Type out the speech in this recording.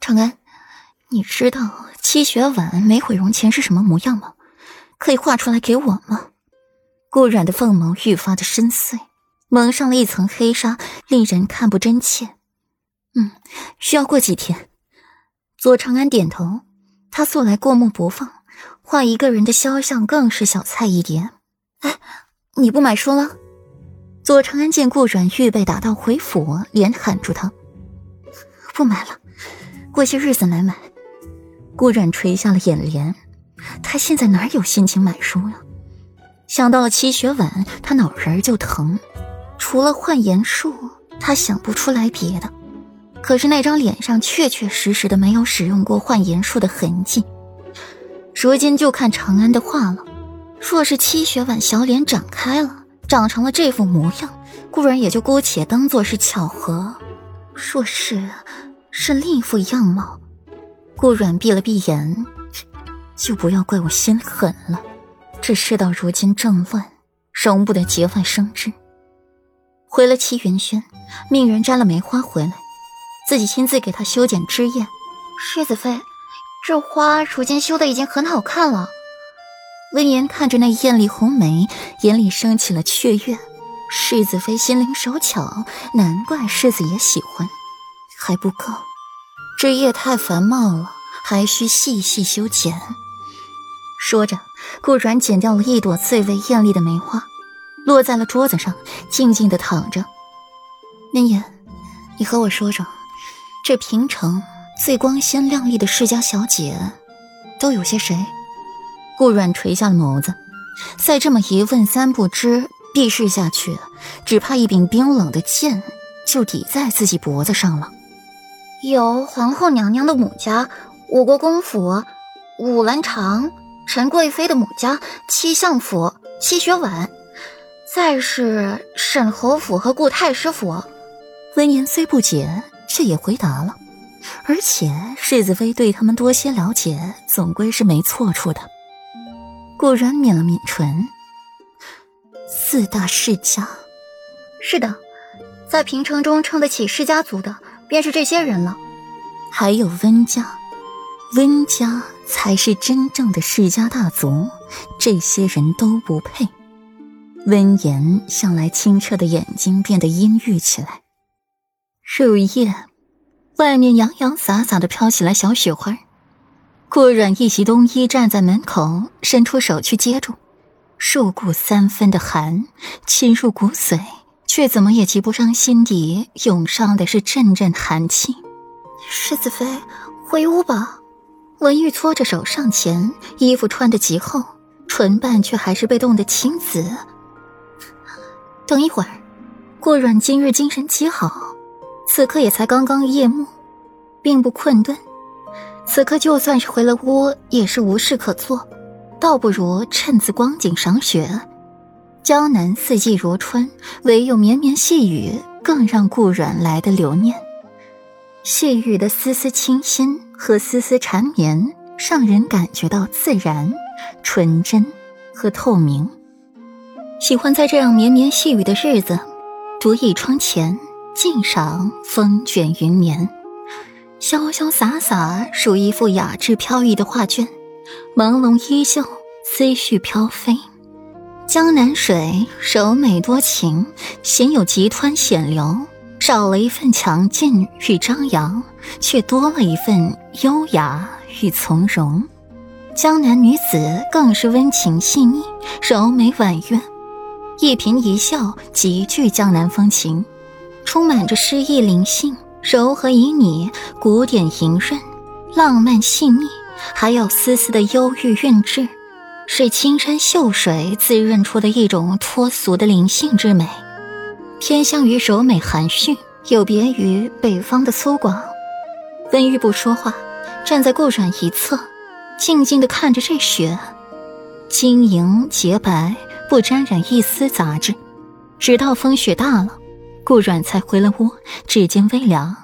长安，你知道七雪婉没毁容前是什么模样吗？可以画出来给我吗？顾阮的凤眸愈发的深邃，蒙上了一层黑纱，令人看不真切。嗯，需要过几天。左长安点头，他素来过目不放，画一个人的肖像更是小菜一碟。哎，你不买书了？左长安见顾阮预备打道回府，连喊住他：“不买了，过些日子来买。”顾阮垂下了眼帘，他现在哪有心情买书呀？想到了七雪婉，他脑仁就疼。除了幻颜术，他想不出来别的。可是那张脸上确确实实的没有使用过幻颜术的痕迹。如今就看长安的画了。若是七雪婉小脸长开了，长成了这副模样，顾然也就姑且当做是巧合；若是是另一副样貌，顾阮闭了闭眼，就不要怪我心狠了。这世道如今正乱，容不得节外生枝。回了齐云轩，命人摘了梅花回来，自己亲自给他修剪枝叶。世子妃，这花如今修的已经很好看了。温言看着那艳丽红梅，眼里升起了雀跃。世子妃心灵手巧，难怪世子爷喜欢。还不够，枝叶太繁茂了，还需细细修剪。说着，顾软剪掉了一朵最为艳丽的梅花，落在了桌子上，静静的躺着。温言，你和我说说，这平城最光鲜亮丽的世家小姐，都有些谁？顾阮垂下了眸子，再这么一问三不知，避视下去，只怕一柄冰冷的剑就抵在自己脖子上了。有皇后娘娘的母家，武国公府，武兰长；陈贵妃的母家，七相府，七雪婉；再是沈侯府和顾太师府。温言虽不解，却也回答了。而且世子妃对他们多些了解，总归是没错处的。顾然抿了抿唇。四大世家，是的，在平城中称得起世家族的，便是这些人了。还有温家，温家才是真正的世家大族，这些人都不配。温言向来清澈的眼睛变得阴郁起来。入夜，外面洋洋洒洒的飘起来小雪花。顾阮一袭冬衣站在门口，伸出手去接住，入骨三分的寒侵入骨髓，却怎么也及不上心底涌上的是阵阵寒气。世子妃，回屋吧。文玉搓着手上前，衣服穿得极厚，唇瓣却还是被冻得青紫。等一会儿，顾阮今日精神极好，此刻也才刚刚夜幕，并不困顿。此刻就算是回了屋，也是无事可做，倒不如趁此光景赏雪。江南四季如春，唯有绵绵细雨更让顾阮来的留念。细雨的丝丝清新和丝丝缠绵，让人感觉到自然、纯真和透明。喜欢在这样绵绵细雨的日子，独倚窗前，静赏风卷云绵。潇潇洒洒，如一幅雅致飘逸的画卷；朦胧依旧，思绪飘飞。江南水柔美多情，鲜有急湍险流，少了一份强劲与张扬，却多了一份优雅与从容。江南女子更是温情细腻，柔美婉约，一颦一笑极具江南风情，充满着诗意灵性。柔和旖旎，古典莹润，浪漫细腻，还有丝丝的忧郁韵致，是青山秀水滋润出的一种脱俗的灵性之美，偏向于柔美含蓄，有别于北方的粗犷。温玉不说话，站在顾阮一侧，静静地看着这雪，晶莹洁白，不沾染一丝杂质，直到风雪大了。顾阮才回了屋，指尖微凉，